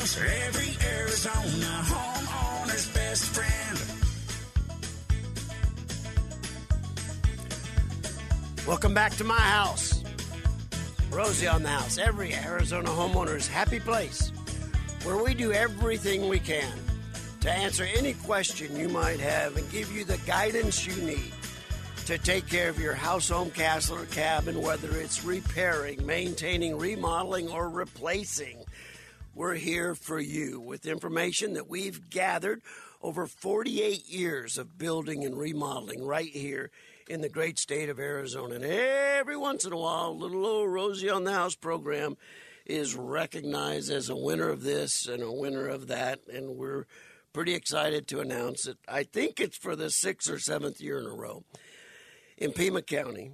every Arizona homeowner's best friend. Welcome back to my house. Rosie on the house, every Arizona homeowner's happy place, where we do everything we can to answer any question you might have and give you the guidance you need to take care of your house, home, castle, or cabin, whether it's repairing, maintaining, remodeling, or replacing. We're here for you with information that we've gathered over 48 years of building and remodeling right here in the great state of Arizona. And every once in a while, little old Rosie on the House program is recognized as a winner of this and a winner of that. And we're pretty excited to announce it. I think it's for the sixth or seventh year in a row. In Pima County,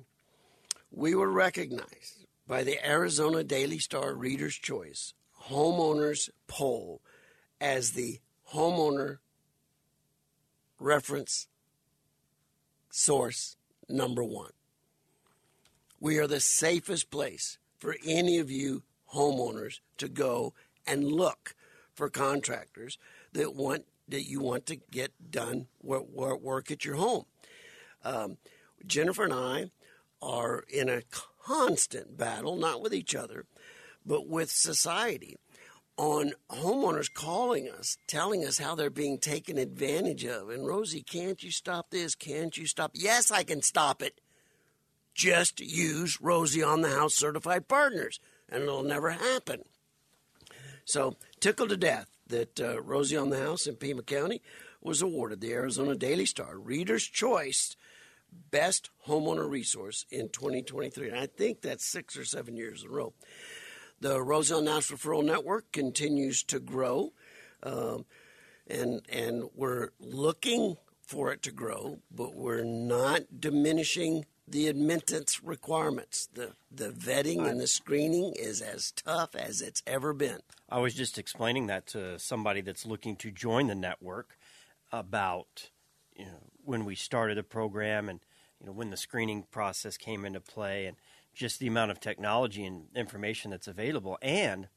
we were recognized by the Arizona Daily Star Reader's Choice Homeowners Poll as the homeowner reference source number one. We are the safest place for any of you homeowners to go and look for contractors that want that you want to get done work, at your home. Um, Jennifer and I are in a constant battle, not with each other, but with society on homeowners calling us, telling us how they're being taken advantage of. And Rosie, can't you stop this? Can't you stop? Yes, I can stop it. Just use Rosie on the House certified partners, and it'll never happen. So, tickled to death that uh, Rosie on the House in Pima County was awarded the Arizona Daily Star Reader's Choice Best Homeowner Resource in 2023. And I think that's six or seven years in a row. The Rosie National Referral Network continues to grow, um, and and we're looking for it to grow, but we're not diminishing the admittance requirements. The the vetting and the screening is as tough as it's ever been. I was just explaining that to somebody that's looking to join the network about you know when we started the program and you know when the screening process came into play and just the amount of technology and information that's available and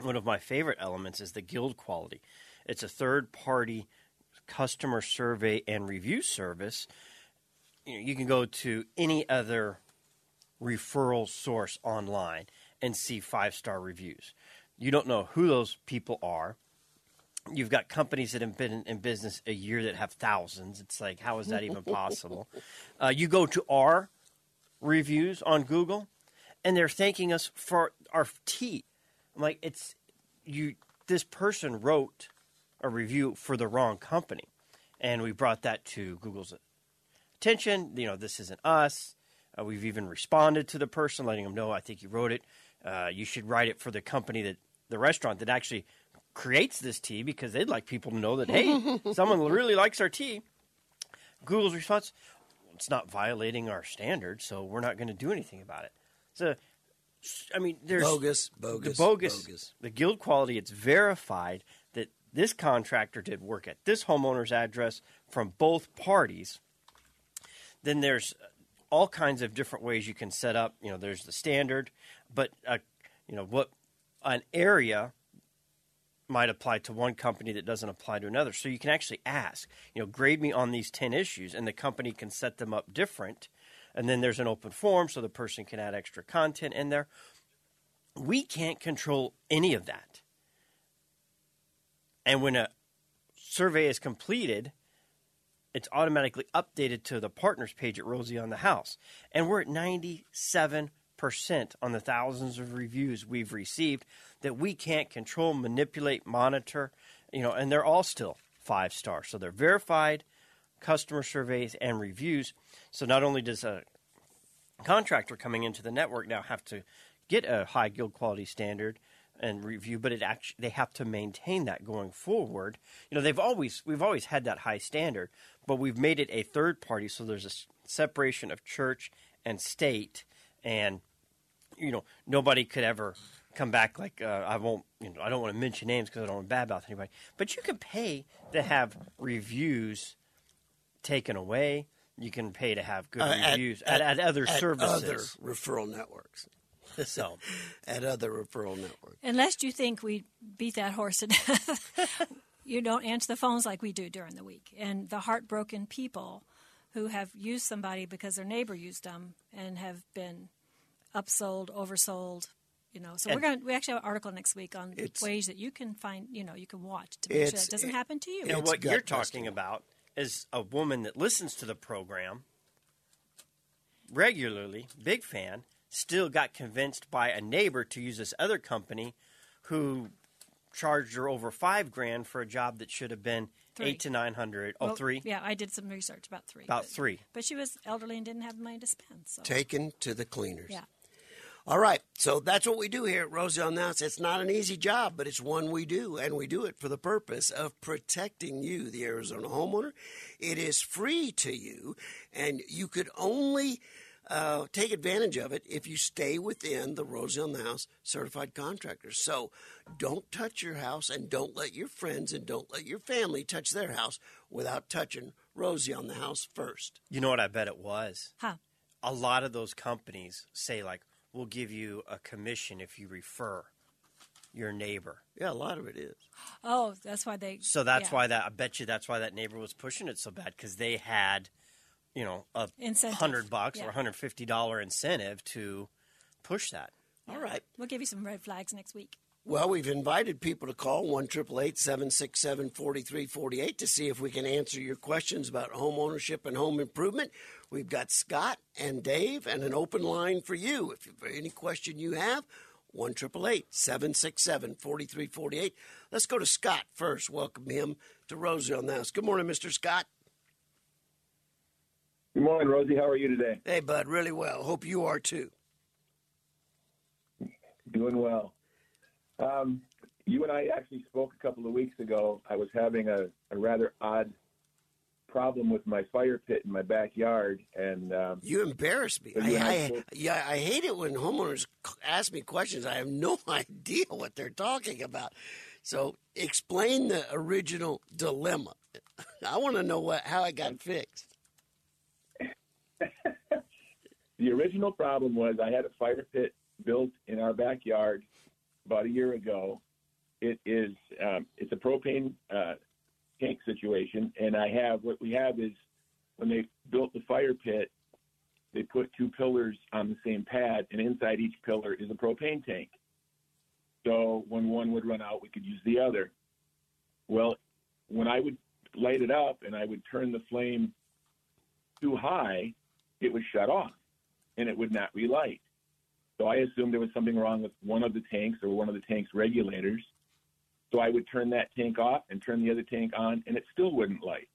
one of my favorite elements is the guild quality. It's a third party customer survey and review service you, know, you can go to any other referral source online and see five star reviews. You don't know who those people are. You've got companies that have been in business a year that have thousands. It's like, how is that even possible? Uh, you go to our reviews on Google, and they're thanking us for our tea. I'm like, it's you. This person wrote a review for the wrong company, and we brought that to Google's attention. You know, this isn't us. Uh, we've even responded to the person, letting them know, I think you wrote it. Uh, you should write it for the company that the restaurant that actually creates this tea because they'd like people to know that hey, someone really likes our tea. Google's response: It's not violating our standards, so we're not going to do anything about it. So, I mean, there's bogus, bogus, the bogus, bogus. the guild quality. It's verified that this contractor did work at this homeowner's address from both parties then there's all kinds of different ways you can set up. You know, there's the standard, but uh, you know what an area might apply to one company that doesn't apply to another. So you can actually ask, you know, grade me on these 10 issues and the company can set them up different. And then there's an open form so the person can add extra content in there. We can't control any of that. And when a survey is completed, it's automatically updated to the partners page at Rosie on the House. And we're at 97% on the thousands of reviews we've received that we can't control, manipulate, monitor, you know, and they're all still five stars. So they're verified customer surveys and reviews. So not only does a contractor coming into the network now have to get a high guild quality standard, and review, but it actually they have to maintain that going forward. You know, they've always we've always had that high standard, but we've made it a third party, so there's a separation of church and state, and you know nobody could ever come back like uh, I won't. You know, I don't want to mention names because I don't want to bad mouth anybody. But you can pay to have reviews taken away. You can pay to have good Uh, at- reviews at, at, other at services. other referral networks. So at other referral networks. Unless you think we beat that horse to death, you don't answer the phones like we do during the week. And the heartbroken people who have used somebody because their neighbor used them and have been upsold, oversold. You know, so And- we're going. to We actually have an article next week on ways that you can find. You know, you can watch to make sure It's- it doesn't it- happen to you. And It's what you're talking about is a woman that listens to the program regularly, big fan, still got convinced by a neighbor to use this other company who charged her over five grand for a job that should have been Three. eight to nine hundred. Oh, Well, three? Yeah, I did some research about three. About but- three. But she was elderly and didn't have money to spend. So Taken to the cleaners. yeah. All right, so that's what we do here at Rosie on the House. It's not an easy job, but it's one we do, and we do it for the purpose of protecting you, the Arizona homeowner. It is free to you, and you could only uh, take advantage of it if you stay within the Rosie on the House certified contractors. So don't touch your house, and don't let your friends and don't let your family touch their house without touching Rosie on the House first. You know what I bet it was? Huh. A lot of those companies say like, "We'll give you a commission if you refer your neighbor." Yeah, a lot of it is. Oh, that's why they. So that's yeah. why that I bet you that's why that neighbor was pushing it so bad because they had, you know, a Incentive. hundred bucks Yeah. or hundred fifty dollar incentive to push that. All right. We'll give you some red flags next week. Well, we've invited people to call 1 767 4348 to see if we can answer your questions about home ownership and home improvement. We've got Scott and Dave and an open line for you. If you have any question you have, 1 767 4348. Let's go to Scott first. Welcome him to Rosie on the House. Good morning, Mr. Scott. Good morning, Rosie. How are you today? Hey, bud, really well. Hope you are too. Doing well. Um, you and I actually spoke a couple of weeks ago. I was having a, a rather odd problem with my fire pit in my backyard, and um, You embarrass me. I, I yeah, I hate it when homeowners ask me questions. I have no idea what they're talking about. So explain the original dilemma. I want to know what how it got fixed. the original problem was I had a fire pit built in our backyard about a year ago. It is um, it's a propane uh, tank situation, and I have what we have is when they built the fire pit, they put two pillars on the same pad, and inside each pillar is a propane tank. So when one would run out, we could use the other. Well, when I would light it up and I would turn the flame too high, it would shut off and it would not relight. So I assumed there was something wrong with one of the tanks or one of the tank's regulators. So I would turn that tank off and turn the other tank on, and it still wouldn't light.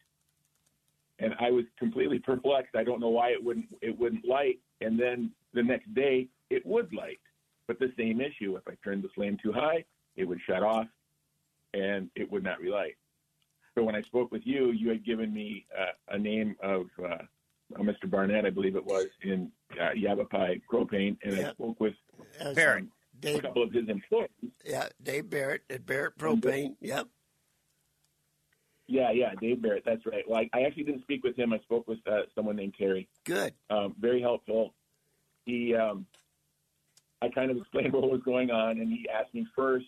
And I was completely perplexed. I don't know why it wouldn't it wouldn't light. And then the next day, it would light, but the same issue. If I turned the flame too high, it would shut off, and it would not relight. So when I spoke with you, you had given me uh, a name of uh, Mr. Barnett, I believe it was, in uh, Yavapai Propane, and Yeah. I spoke with As, Barrett. um, a couple of his employees. yeah, Dave Barrett at Barrett Propane. Yep. Yeah, yeah, Dave Barrett, that's right. Well, I, I actually didn't speak with him. I spoke with uh, someone named Terry. Good. Um, very helpful. He, um, I kind of explained what was going on, and he asked me first,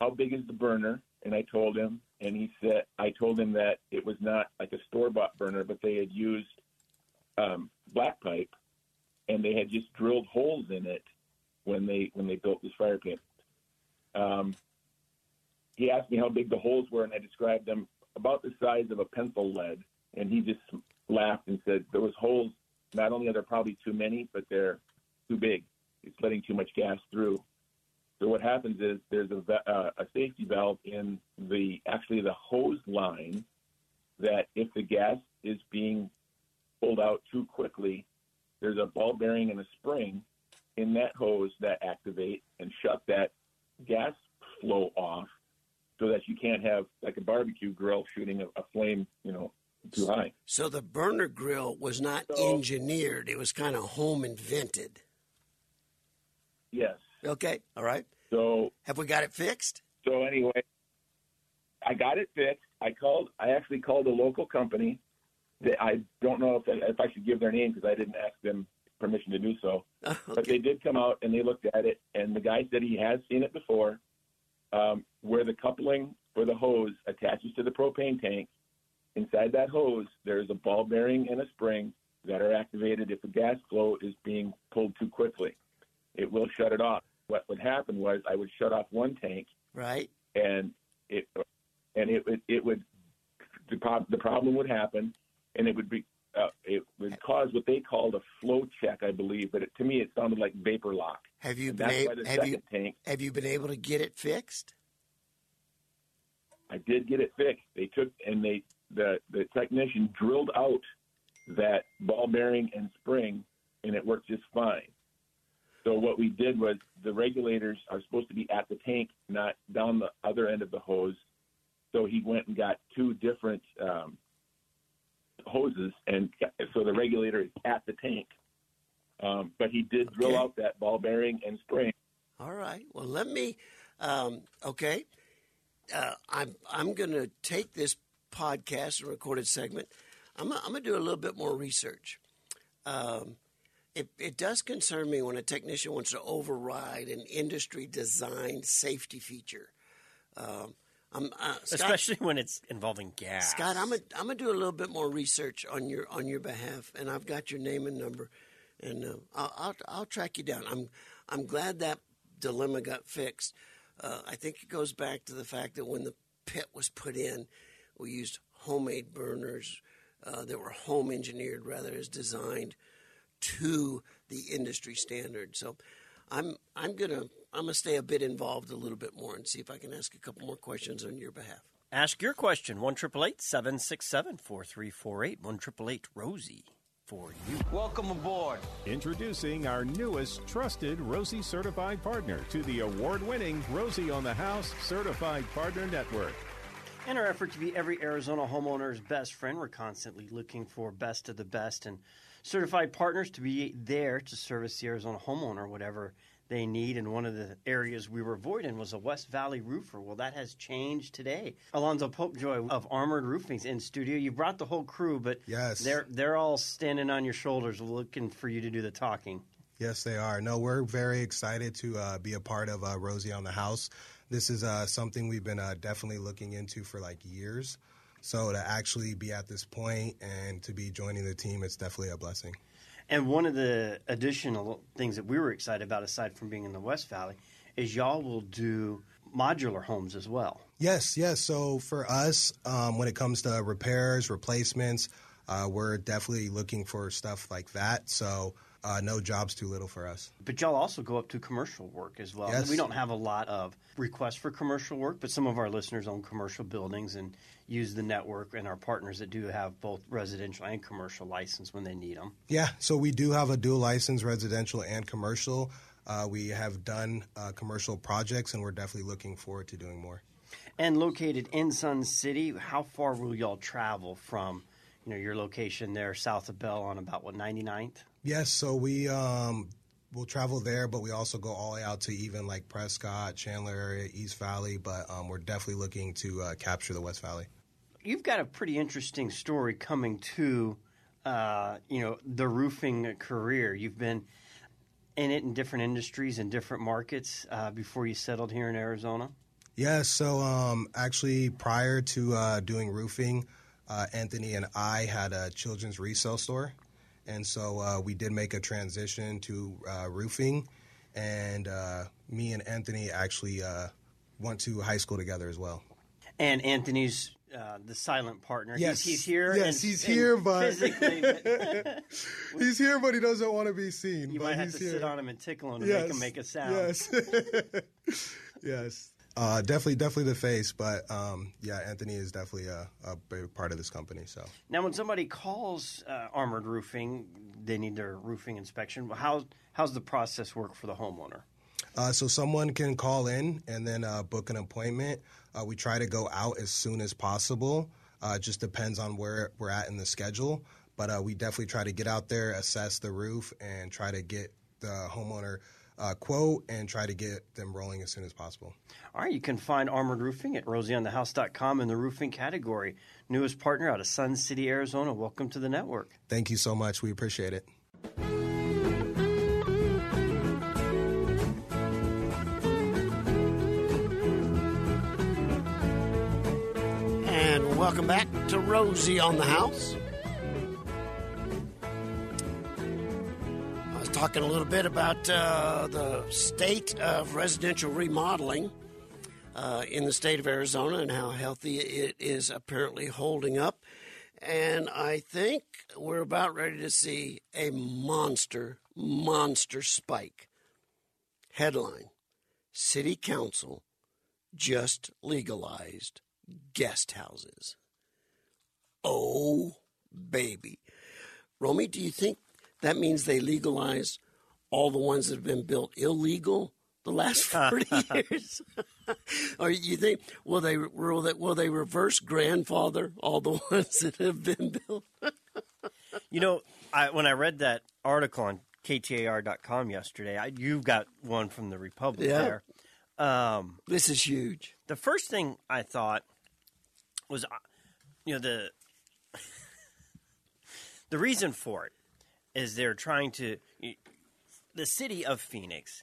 "How big is the burner?" And I told him, and he said, "I told him that it was not like a store-bought burner, but they had used um, black pipe, and they had just drilled holes in it when they when they built this fire pit." Um, he asked me how big the holes were, and I described them about the size of a pencil lead. And he just laughed and said, "There was holes, not only are there probably too many, but they're too big. It's letting too much gas through." So what happens is there's a, uh, a safety valve in the actually the hose line that if the gas is being pulled out too quickly, there's a ball bearing and a spring in that hose that activate and shut that gas flow off so that you can't have like a barbecue grill shooting a, a flame, you know, too high. So the burner grill was not So- engineered; it was kind of home invented. Yes. Okay. All right. So Have we got it fixed? so anyway, I got it fixed. I called. I actually called a local company. That I don't know if if I should give their name because I didn't ask them permission to do so. But they did come out and they looked at it, and the guy said he has seen it before, um, where the coupling for the hose attaches to the propane tank. Inside that hose, there's a ball bearing and a spring that are activated if the gas flow is being pulled too quickly. It will shut it off. What would happen was I would shut off one tank, Right. and it and it would it would the, the problem would happen, and it would be uh, it would cause what they called a flow check, I believe. But it, to me, it sounded like vapor lock. Have you And been able? Have you tank have you been able to get it fixed? I did get it fixed. They took and they the the technician drilled out that ball bearing and spring, and it worked just fine. So what we did was the regulators are supposed to be at the tank, not down the other end of the hose. So he went and got two different um, hoses, and so the regulator is at the tank. Um, but he did drill Okay. out that ball bearing and spring. All right. Well, let me. Um, okay. Uh, I'm I'm going to take this podcast and recorded segment. I'm I'm going to do a little bit more research. Um, it, it does concern me when a technician wants to override an industry designed safety feature. Um, I'm, uh, Scott, especially when it's involving gas. Scott, I'm gonna I'm gonna do a little bit more research on your on your behalf, and I've got your name and number, and uh, I'll, I'll I'll track you down. I'm I'm glad that dilemma got fixed. Uh, I think it goes back to the fact that when the pit was put in, we used homemade burners uh, that were home engineered rather as designed to the industry standard. So I'm I'm gonna I'm gonna stay a bit involved a little bit more and see if I can ask a couple more questions on your behalf. Ask your question. One triple eight seven six seven four three four eight. One triple eight Rosie for you. Welcome aboard. Introducing our newest trusted Rosie certified partner to the award winning Rosie on the House Certified Partner Network. In our effort to be every Arizona homeowner's best friend, we're constantly looking for best of the best and certified partners to be there to service the Arizona homeowner, whatever they need. And one of the areas we were avoiding was a West Valley roofer. Well, that has changed today. Alonzo Popejoy of Armored Roofing's in studio. You brought the whole crew, but Yes. they're they're all standing on your shoulders, looking for you to do the talking. Yes, they are. No, we're very excited to uh, be a part of uh, Rosie on the House. This is uh, something we've been uh, definitely looking into for like years. So to actually be at this point and to be joining the team, it's definitely a blessing. And one of the additional things that we were excited about, aside from being in the West Valley, is y'all will do modular homes as well. Yes, yes. So for us, um, when it comes to repairs, replacements, uh, we're definitely looking for stuff like that. So uh, no jobs too little for us. But y'all also go up to commercial work as well. Yes. We don't have a lot of requests for commercial work, but some of our listeners own commercial buildings and use the network and our partners that do have both residential and commercial license when they need them. Yeah, so we do have a dual license, residential and commercial. Uh, we have done uh, commercial projects, and we're definitely looking forward to doing more. And located in Sun City, how far will y'all travel from, you know, your location there south of Bell on about what 99th? Yes, so we um, will travel there, but we also go all the way out to even like Prescott, Chandler area, East Valley. But um, we're definitely looking to uh, capture the West Valley. You've got a pretty interesting story coming to, uh, you know, the roofing career. You've been in it in different industries and different markets uh, before you settled here in Arizona. Yeah, so um, actually, prior to uh, doing roofing, uh, Anthony and I had a children's resale store. And so uh, we did make a transition to uh, roofing. And uh, me and Anthony actually uh, went to high school together as well. And Anthony's uh, the silent partner. Yes. he's, he's here. Yes, and- he's here, but- physically, but He's here, but he doesn't want to be seen. you might have to here. sit on him and tickle him to make him make a sound. Yes. yes. Uh, definitely, definitely the face, but um, yeah, Anthony is definitely a, a big part of this company. So Now, when somebody calls uh, Armored Roofing, they need their roofing inspection. How how's the process work for the homeowner? Uh, so someone can call in and then uh, book an appointment. Uh, we try to go out as soon as possible. Uh, just depends on where we're at in the schedule. But uh, we definitely try to get out there, assess the roof, and try to get the homeowner uh, and try to get them rolling as soon as possible. All right, you can find Armored Roofing at rosieonthehouse.com in the roofing category. Newest partner out of Sun City, Arizona. Welcome to the network. Thank you so much. We appreciate it. And welcome back to Rosie on the House. Talking a little bit about uh, the state of residential remodeling uh, in the state of Arizona and how healthy it is apparently holding up. And I think we're about ready to see a monster, monster spike. Headline City Council just legalized guest houses. Oh, baby. Romy, do you think that means they legalize all the ones that have been built illegal the last 40 years? or you think, will they, will they, will they reverse grandfather all the ones that have been built? You know, I, when I read that article on KTAR.com yesterday, I, you've got one from the Republic Yeah. there. Um, This is huge. the first thing I thought was, uh, you know, the the reason for it is they're trying to. The city of Phoenix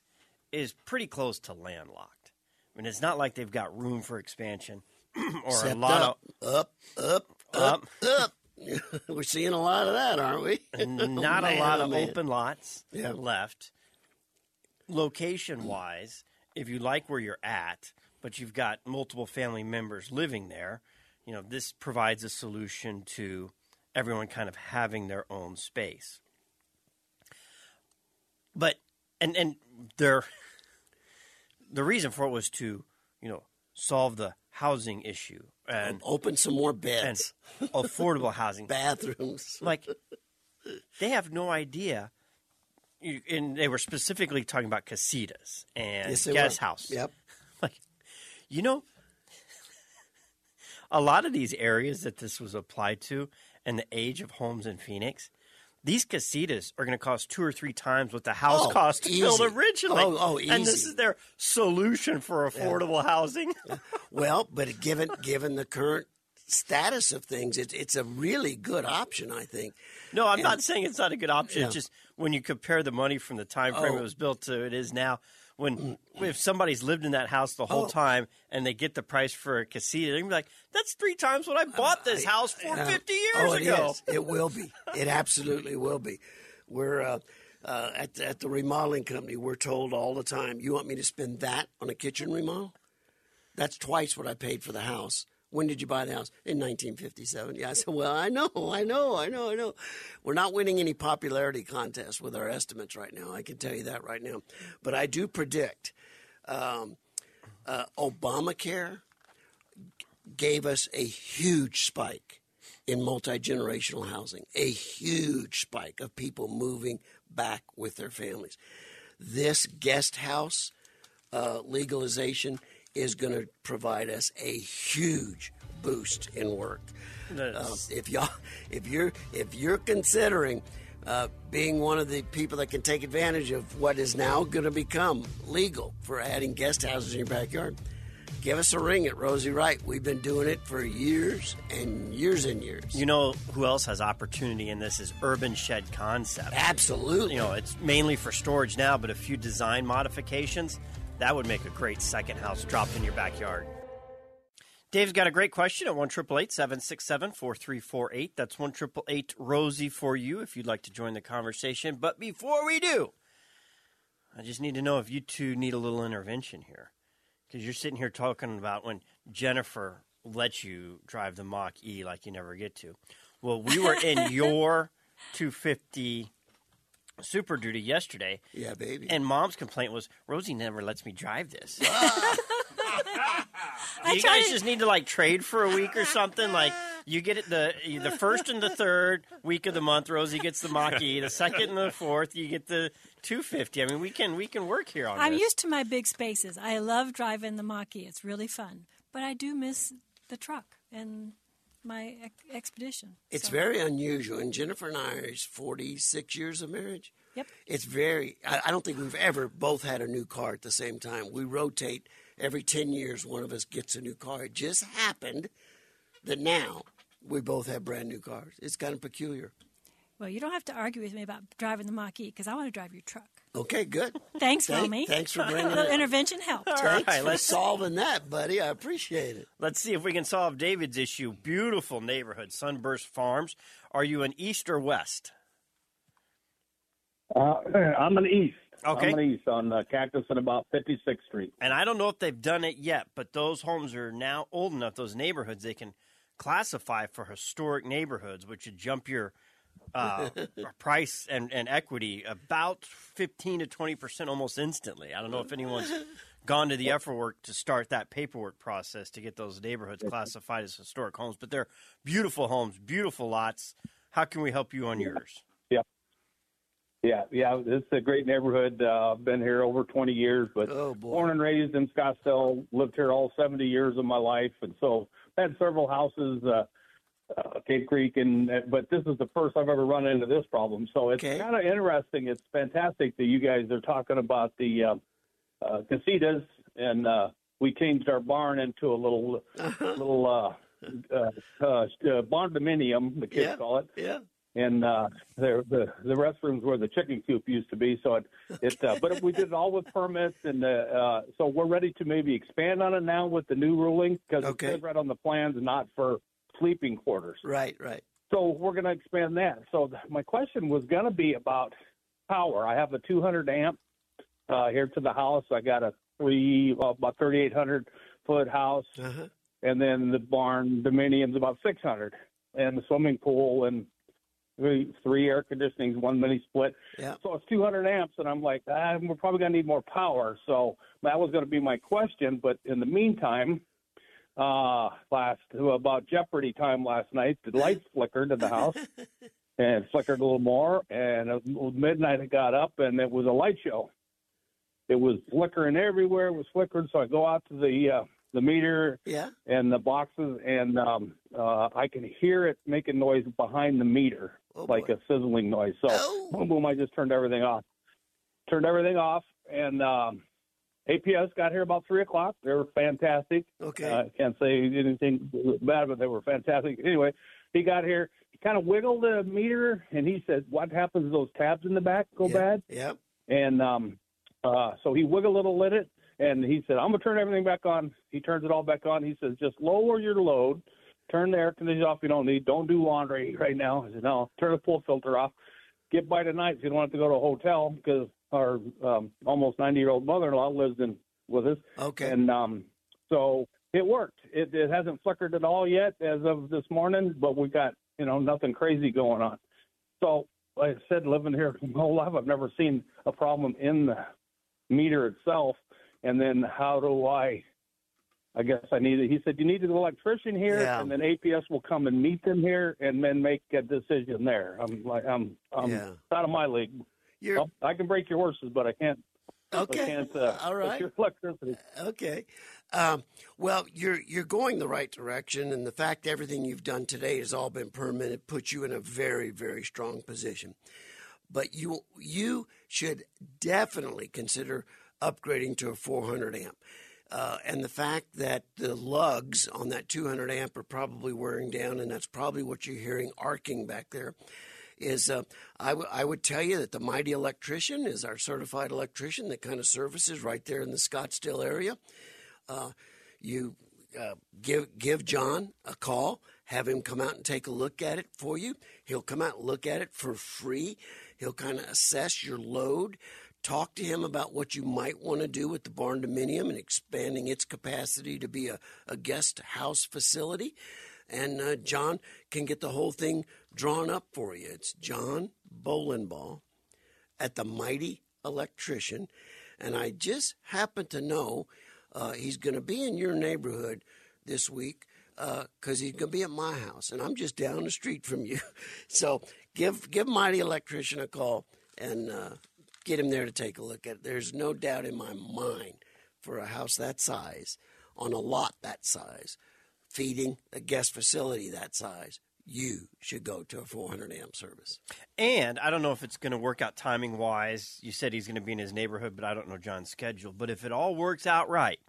is pretty close to landlocked. I mean, it's not like they've got room for expansion or a lot up, up, up, up, up, up. We're seeing a lot of that, aren't we? not a lot oh, of man. open lots Yeah. left. Location wise, if you like where you're at, but you've got multiple family members living there, you know, this provides a solution to everyone kind of having their own space. But and and their the reason for it was to, you know, solve the housing issue and Open some more and beds, affordable housing. bathrooms. like they have no idea you, and they were specifically talking about casitas and Yes, guest were. house Yep. like you know a lot of these areas that this was applied to and the age of homes in phoenix these casitas are going to cost two or three times what the house Oh, cost to build originally. Oh, oh, And this is their solution for affordable housing. Well, but given given the current status of things, it's it's a really good option, I think. No, I'm not saying it's not a good option. Yeah. It's just when you compare the money from the time frame Oh. it was built to it is now. When if somebody's lived in that house the whole Oh. time and they get the price for a casita, they're gonna be like, "That's three times what I bought this house for Yeah. 50 years oh, it ago." is. It will be. It absolutely will be. We're uh, uh, at at the remodeling company. We're told all the time, "You want me to spend that on a kitchen remodel? That's twice what I paid for the house." When did you buy the house? In 1957. Yeah, I said, well, I know, I know, I know, I know. We're not winning any popularity contests with our estimates right now. I can tell you that right now. But I do predict um, uh, Obamacare gave us a huge spike in multi generational housing, a huge spike of people moving back with their families. This guest house uh, legalization is going to provide us a huge boost in work. Um, if y'all, if you're, if you're considering uh, being one of the people that can take advantage of what is now going to become legal for adding guest houses in your backyard, give us a ring at Rosie Wright. We've been doing it for years and years and years. You know who else has opportunity in this is Urban Shed Concept. Absolutely. You know, it's mainly for storage now, but a few design modifications that would make a great second house dropped in your backyard. Dave's got a great question at one triple eight seven six seven four three four eight. That's one triple eight Rosie for you if you'd like to join the conversation. But before we do, I just need to know if you two need a little intervention here, because you're sitting here talking about when Jennifer lets you drive the Mach E like you never get to. Well, we were in your 250 Super Duty yesterday, yeah, baby. and Mom's complaint was Rosie never lets me drive this. Ah. I you guys to- just need to like trade for a week or something. Like you get it the the first and the third week of the month. Rosie gets the Mach-E. The second and the fourth, you get the 250. I mean, we can we can work here on I'm this. used to my big spaces. I love driving the Mach-E. It's really fun. But I do miss the truck and my ex- expedition. It's So- very unusual. And Jennifer and I I's 46 years of marriage. Yep. It's very, I, I don't think we've ever both had a new car at the same time. We rotate every 10 years, one of us gets a new car. It just happened that now we both have brand new cars. It's kind of peculiar. Well, you don't have to argue with me about driving the Mach-E because I want to drive your truck. Okay, good. Thanks, Thank- Romy. thanks for bringing The it. intervention helped. Thanks right, for let's- solving that, buddy. I appreciate it. Let's see if we can solve David's issue. Beautiful neighborhood, Sunburst Farms. Are you in east or west? Uh, I'm in east. Okay. I'm in the east on uh, Cactus and about 56th Street. And I don't know if they've done it yet, but those homes are now old enough, those neighborhoods, they can classify for historic neighborhoods, which would jump your uh, price and, and equity about 15 to 20% almost instantly. I don't know if anyone's gone to the effort work to start that paperwork process to get those neighborhoods classified as historic homes, but they're beautiful homes, beautiful lots. How can we help you on yours? Yeah, yeah, yeah, it's a great neighborhood. Uh, I've been here over 20 years, but Oh, born and raised in Scottsdale, lived here all 70 years of my life, and so had several houses, uh, uh, Cave Creek, and but this is the first I've ever run into this problem. So it's Okay. kind of interesting. It's fantastic that you guys are talking about the uh, uh, casitas, and uh, we changed our barn into a little little uh, uh, uh, uh, barn dominium, the kids Yeah. call it Yeah. and uh, the the the restrooms where the chicken coop used to be. So it it uh, but we did it all with permits, and uh, uh, so we're ready to maybe expand on it now with the new ruling because Okay. it says right on the plans not for sleeping quarters. Right, right. So we're going to expand that. So th- my question was going to be about power. I have a 200 amp uh, here to the house. I got a three well, about 3,800 foot house Uh-huh. and then the barn dominium's about 600 and the swimming pool and three, three air conditionings one mini split Yeah. so it's 200 amps and i'm like ah, we're probably going to need more power so that was going to be my question but in the meantime uh last about jeopardy time last night the lights flickered in the house and flickered a little more and at midnight i got up and it was a light show it was flickering everywhere it was flickering so i go out to the uh the meter Yeah. and the boxes, and um, uh, I can hear it making noise behind the meter, Oh, like boy. a sizzling noise. So, Oh. boom, boom, I just turned everything off. Turned everything off, and um, APS got here about three o'clock. They were fantastic. Okay. Uh, I can't say anything bad, but they were fantastic. Anyway, he got here. He kind of wiggled the meter, and he said, "What happens? if Those tabs in the back go yeah. bad." Yeah. And um, uh, so he wiggled a little, lit it, and he said, "I'm gonna turn everything back on." He turns it all back on. He says, "Just lower your load, turn the air conditioning off. You don't need. Don't do laundry right now." I said, "No, turn the pool filter off. Get by tonight. So you don't have to go to a hotel because our um, almost 90 year old mother-in-law lives in with us." Okay. And um, so it worked. It, it hasn't flickered at all yet as of this morning, but we got you know nothing crazy going on. So like I said, living here my whole life, I've never seen a problem in the meter itself. And then how do I? I guess I need it. He said you need an electrician here, Yeah. and then APS will come and meet them here, and then make a decision there. I'm like I'm I'm Yeah. out of my league. You're Well, I can break your horses, but I can't. I okay. can't. Uh, All right. Your electricity. Okay. Um, well, you're you're going the right direction, and the fact everything you've done today has all been permanent puts you in a very very strong position. But you you should definitely consider upgrading to a 400 amp. Uh, and the fact that the lugs on that 200 amp are probably wearing down, and that's probably what you're hearing arcing back there, is uh, I, w- I would tell you that the Mighty Electrician is our certified electrician that kind of services right there in the Scottsdale area. Uh, you uh, give give John a call, have him come out and take a look at it for you. He'll come out and look at it for free. He'll kind of assess your load, talk to him about what you might want to do with the barn dominium and expanding its capacity to be a, a guest house facility. And uh, John can get the whole thing drawn up for you. It's John Bolenball at the Mighty Electrician. And I just happen to know uh, he's going to be in your neighborhood this week because he's going to be at my house, and I'm just down the street from you. So give give Mighty Electrician a call and uh, get him there to take a look at it. There's no doubt in my mind for a house that size, on a lot that size, feeding a guest facility that size, you should go to a 400 amp service. And I don't know if it's going to work out timing wise. You said he's going to be in his neighborhood, but I don't know John's schedule. But if it all works out right,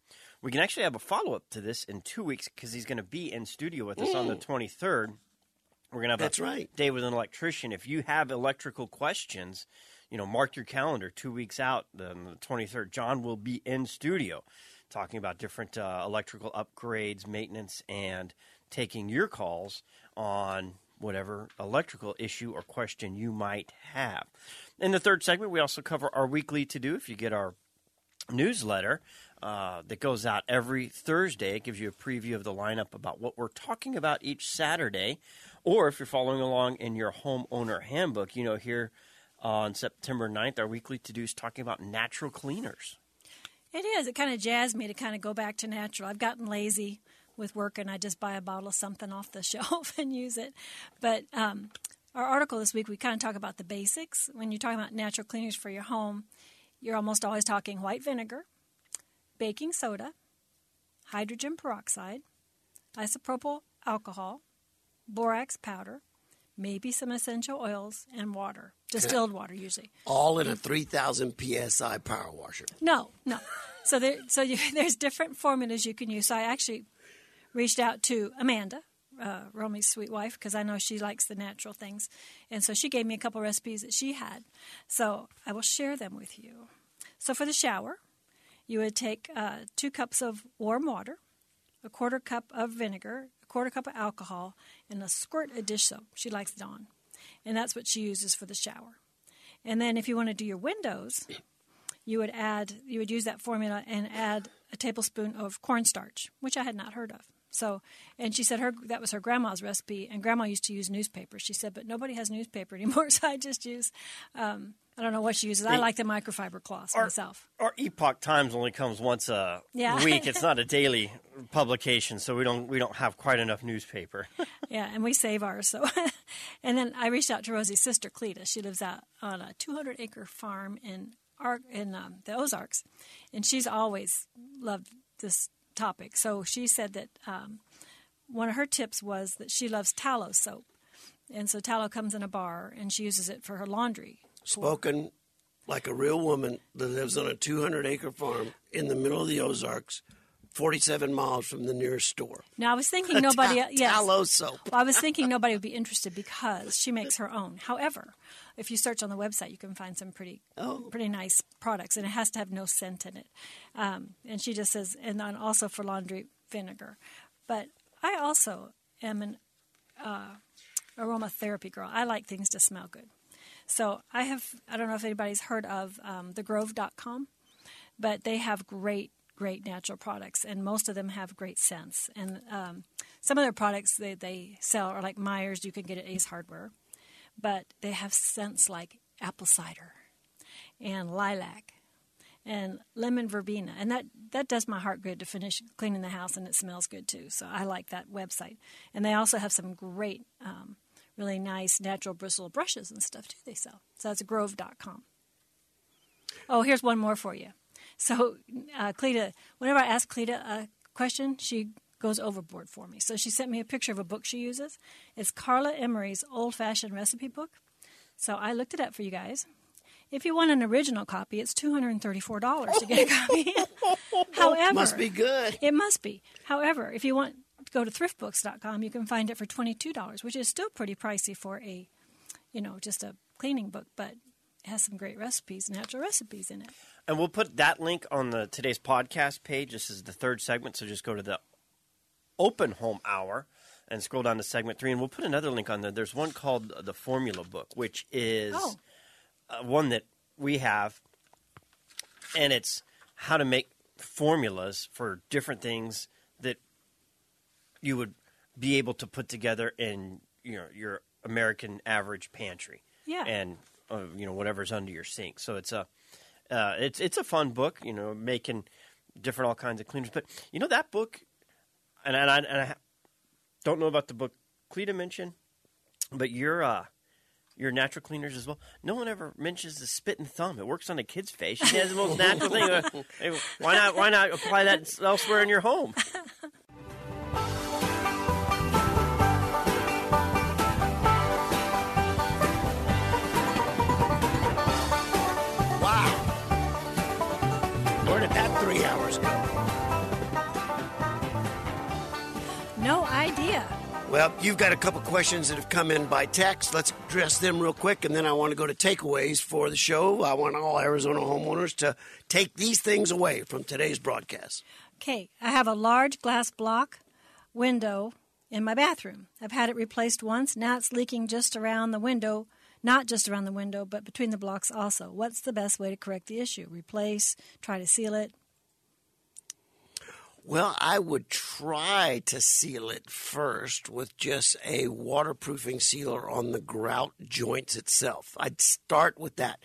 we can actually have a follow up to this in two weeks because he's going to be in studio with us on the 23rd. We're going to have That's a right. day with an electrician. If you have electrical questions, you know, mark your calendar two weeks out, the, the 23rd. John will be in studio talking about different uh, electrical upgrades, maintenance, and taking your calls on whatever electrical issue or question you might have. In the third segment, we also cover our weekly to do. If you get our newsletter uh, that goes out every Thursday, it gives you a preview of the lineup about what we're talking about each Saturday. Or if you're following along in your homeowner handbook, you know, here on September 9th, our weekly to do is talking about natural cleaners. It is. It kind of jazzed me to kind of go back to natural. I've gotten lazy with work and I just buy a bottle of something off the shelf and use it. But um, our article this week, we kind of talk about the basics. When you're talking about natural cleaners for your home, you're almost always talking white vinegar, baking soda, hydrogen peroxide, isopropyl alcohol, borax powder, maybe some essential oils, and water. Distilled water, usually. All in a 3,000 psi power washer. No, no. So there, so you, there's different formulas you can use. So I actually reached out to Amanda, uh, Romy's sweet wife, because I know she likes the natural things, and so she gave me a couple recipes that she had. So I will share them with you. So for the shower, you would take uh, two cups of warm water, a quarter cup of vinegar, a quarter cup of alcohol, and a squirt of dish soap. She likes it on, and that's what she uses for the shower. And then if you want to do your windows, you would add you would use that formula and add a tablespoon of cornstarch, which I had not heard of. So, and she said her that was her grandma's recipe, and grandma used to use newspaper. She said, but nobody has newspaper anymore, so I just use. Um, I don't know what she uses. I like the microfiber cloths Our- myself. Our Epoch Times only comes once a Yeah. week. It's not a daily publication, so we don't we don't have quite enough newspaper. Yeah, and we save ours. So, and then I reached out to Rosie's sister Cleta. She lives out on a 200 acre farm in Ar- in um, the Ozarks, and she's always loved this topic. So she said that um, one of her tips was that she loves tallow soap, and so tallow comes in a bar, and she uses it for her laundry. Spoken like a real woman that lives on a 200 acre farm in the middle of the Ozarks, 47 miles from the nearest store. Now I was thinking nobody, Ta- yes, Tallow soap. Well, I was thinking nobody would be interested because she makes her own. However, if you search on the website, you can find some pretty Oh. pretty nice products, and it has to have no scent in it. Um, and she just says, and then also for laundry vinegar. But I also am an uh, aromatherapy girl. I like things to smell good. So I have, I don't know if anybody's heard of um, thegrove.com, but they have great, great natural products, and most of them have great scents. And um, some of their products they, they sell are like Meyer's, you can get at Ace Hardware, but they have scents like apple cider and lilac and lemon verbena, and that that does my heart good to finish cleaning the house, and it smells good too. So I like that website, and they also have some great, um, really nice natural bristle brushes and stuff too. They sell. So that's grove.com. Oh, here's one more for you. So uh, Cleta, whenever I ask Cleta a question, she goes overboard for me. So she sent me a picture of a book she uses. It's Carla Emery's Old Fashioned Recipe Book. So I looked it up for you guys. If you want an original copy, it's two hundred and thirty-four dollars to get a copy. However, It Must be good. it must be. However, if you want to go to thriftbooks.com, you can find it for twenty-two dollars, which is still pretty pricey for a, you know, just a cleaning book, but it has some great recipes, natural recipes in it. And we'll put that link on the today's podcast page. This is the third segment, so just go to the open home hour and scroll down to segment three, and we'll put another link on there. There's one called the Formula Book, which is Oh. uh, one that we have, and it's how to make formulas for different things that you would be able to put together in you know your American average pantry. Yeah. and uh, you know whatever's under your sink. So it's a uh, it's it's a fun book. You know, making different all kinds of cleaners. But you know that book, and and I, and I don't know about the book Cleta mentioned, but your uh, your natural cleaners as well. No one ever mentions the spit and thumb. It works on a kid's face. She has the most natural thing. Why not? Why not apply that elsewhere in your home? Idea. Well, you've got a couple questions that have come in by text. Let's address them real quick, and then I want to go to takeaways for the show. I want all Arizona homeowners to take these things away from today's broadcast. Okay, I have a large glass block window in my bathroom. I've had it replaced once. Now it's leaking just around the window, not just around the window, but between the blocks also. What's the best way to correct the issue? Replace, try to seal it? Well, I would try to seal it first with just a waterproofing sealer on the grout joints itself. I'd start with that.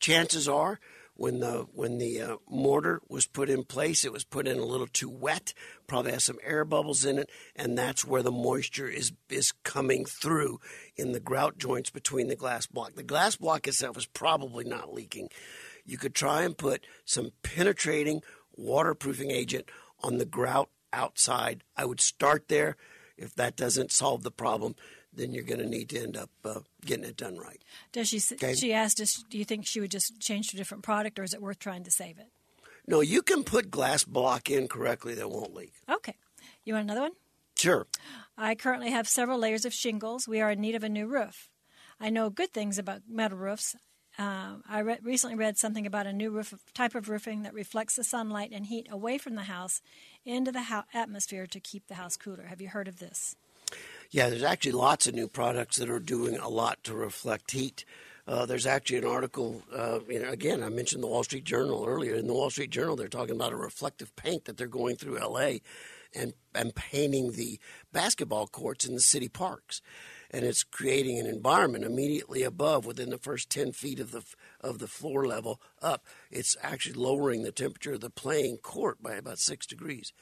Chances are, when the when the uh, mortar was put in place, it was put in a little too wet. Probably has some air bubbles in it, and that's where the moisture is is coming through in the grout joints between the glass block. The glass block itself is probably not leaking. You could try and put some penetrating waterproofing agent on the grout outside. I would start there. If that doesn't solve the problem, then you're going to need to end up uh, getting it done right. Does she? Okay. She asked us, "Do you think she would just change to a different product, or is it worth trying to save it?" No, you can put glass block in correctly that won't leak. Okay. You want another one? Sure. I currently have several layers of shingles. We are in need of a new roof. I know good things about metal roofs. Uh, I re- recently read something about a new roof type of roofing that reflects the sunlight and heat away from the house into the ho- atmosphere to keep the house cooler. Have you heard of this? Yeah, there's actually lots of new products that are doing a lot to reflect heat. Uh, there's actually an article, uh, you know, again, I mentioned the Wall Street Journal earlier. In the Wall Street Journal, they're talking about a reflective paint that they're going through LA and, and painting the basketball courts in the city parks. And it's creating an environment immediately above, within the first 10 feet of the, of the floor level up. It's actually lowering the temperature of the playing court by about six degrees.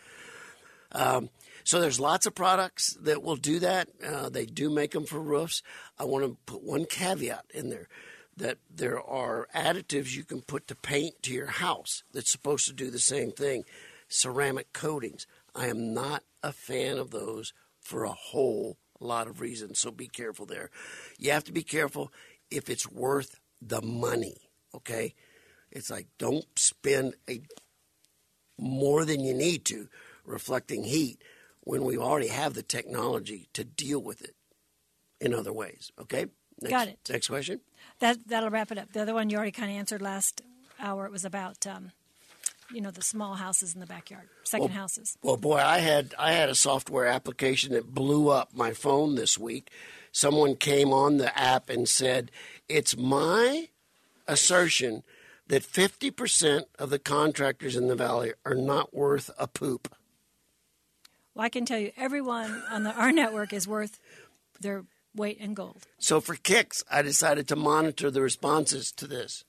Um, so there's lots of products that will do that. Uh, they do make them for roofs. I want to put one caveat in there that there are additives you can put to paint to your house that's supposed to do the same thing. Ceramic coatings. I am not a fan of those for a whole lot of reasons. So be careful there. You have to be careful if it's worth the money. Okay, it's like don't spend a more than you need to reflecting heat when we already have the technology to deal with it in other ways. Okay? Next, Got it. Next question. That that'll wrap it up. The other one you already kind of answered last hour. It was about um, you know the small houses in the backyard, second Well- houses. Well, boy, I had I had a software application that blew up my phone this week. Someone came on the app and said, "It's my assertion that 50% of the contractors in the valley are not worth a poop." Well, I can tell you, everyone on the our network is worth their weight in gold. So for kicks, I decided to monitor the responses to this.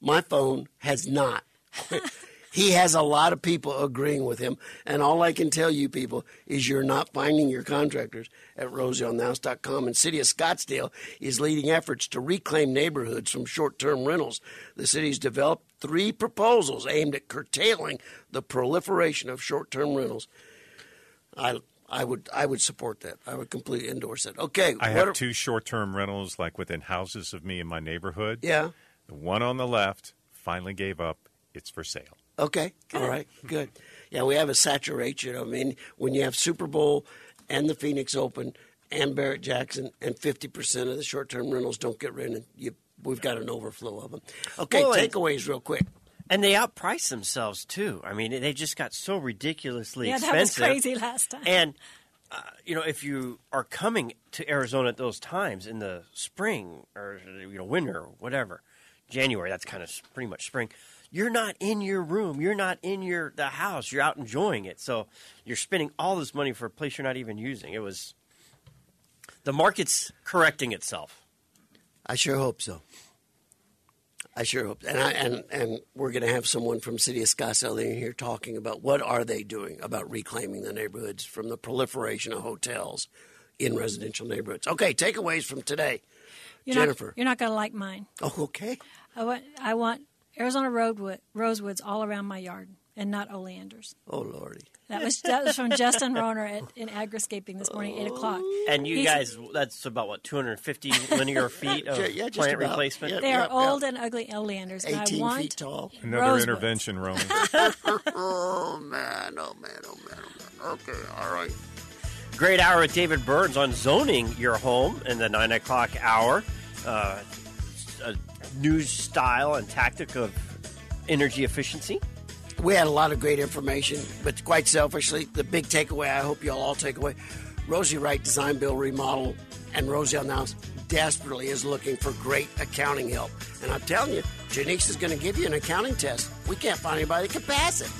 My phone has not. he has a lot of people agreeing with him, and all I can tell you people is you're not finding your contractors at rosieonthehouse.com. And City of Scottsdale is leading efforts to reclaim neighborhoods from short-term rentals. The city's developed three proposals aimed at curtailing the proliferation of short-term rentals. I I would I would support that. I would completely endorse it. Okay, I have are- two short-term rentals, like within houses of me in my neighborhood. Yeah. The one on the left finally gave up. It's for sale. Okay. All right. Good. Yeah, we have a saturation. I mean, when you have Super Bowl and the Phoenix Open and Barrett Jackson and 50% of the short term rentals don't get rented, you, we've got an overflow of them. Okay, Well, takeaways real quick. And they outprice themselves too. I mean, they just got so ridiculously Yeah, that was expensive. crazy last time. And uh, you know, if you are coming to Arizona at those times in the spring or you know winter or whatever, January, that's kind of pretty much spring. You're not in your room. You're not in your the house. You're out enjoying it. So you're spending all this money for a place you're not even using. It was the market's correcting itself. I sure hope so. I sure hope, and I, and and we're going to have someone from City of Scottsdale in here talking about what are they doing about reclaiming the neighborhoods from the proliferation of hotels in residential neighborhoods. Okay, takeaways from today, You're Jennifer. not, you're not going to like mine. oh, okay. I want I want Arizona roadwood rosewoods all around my yard, and not oleanders. Oh lordy. That was that was from Justin Rohner at, in Agriscaping this morning, eight o'clock. And you He's- guys, that's about what 250 linear feet of Yeah, yeah, just plant about. replacement. Yeah. They are Yep, old and ugly oleanders, and I 18 want feet tall. Another Rosewoods. intervention, Romy. Oh man, oh man, oh man, oh man. Okay, all right. Great hour with David Burns on zoning your home in the 9 o'clock hour. Uh, a new style and tactic of energy efficiency. We had a lot of great information, but quite selfishly, the big takeaway I hope you'll all take away Rosie Wright Design, Build, Remodel, and Rosie now desperately is looking for great accounting help. And I'm telling you, Janice is going to give you an accounting test. We can't find anybody that can pass it.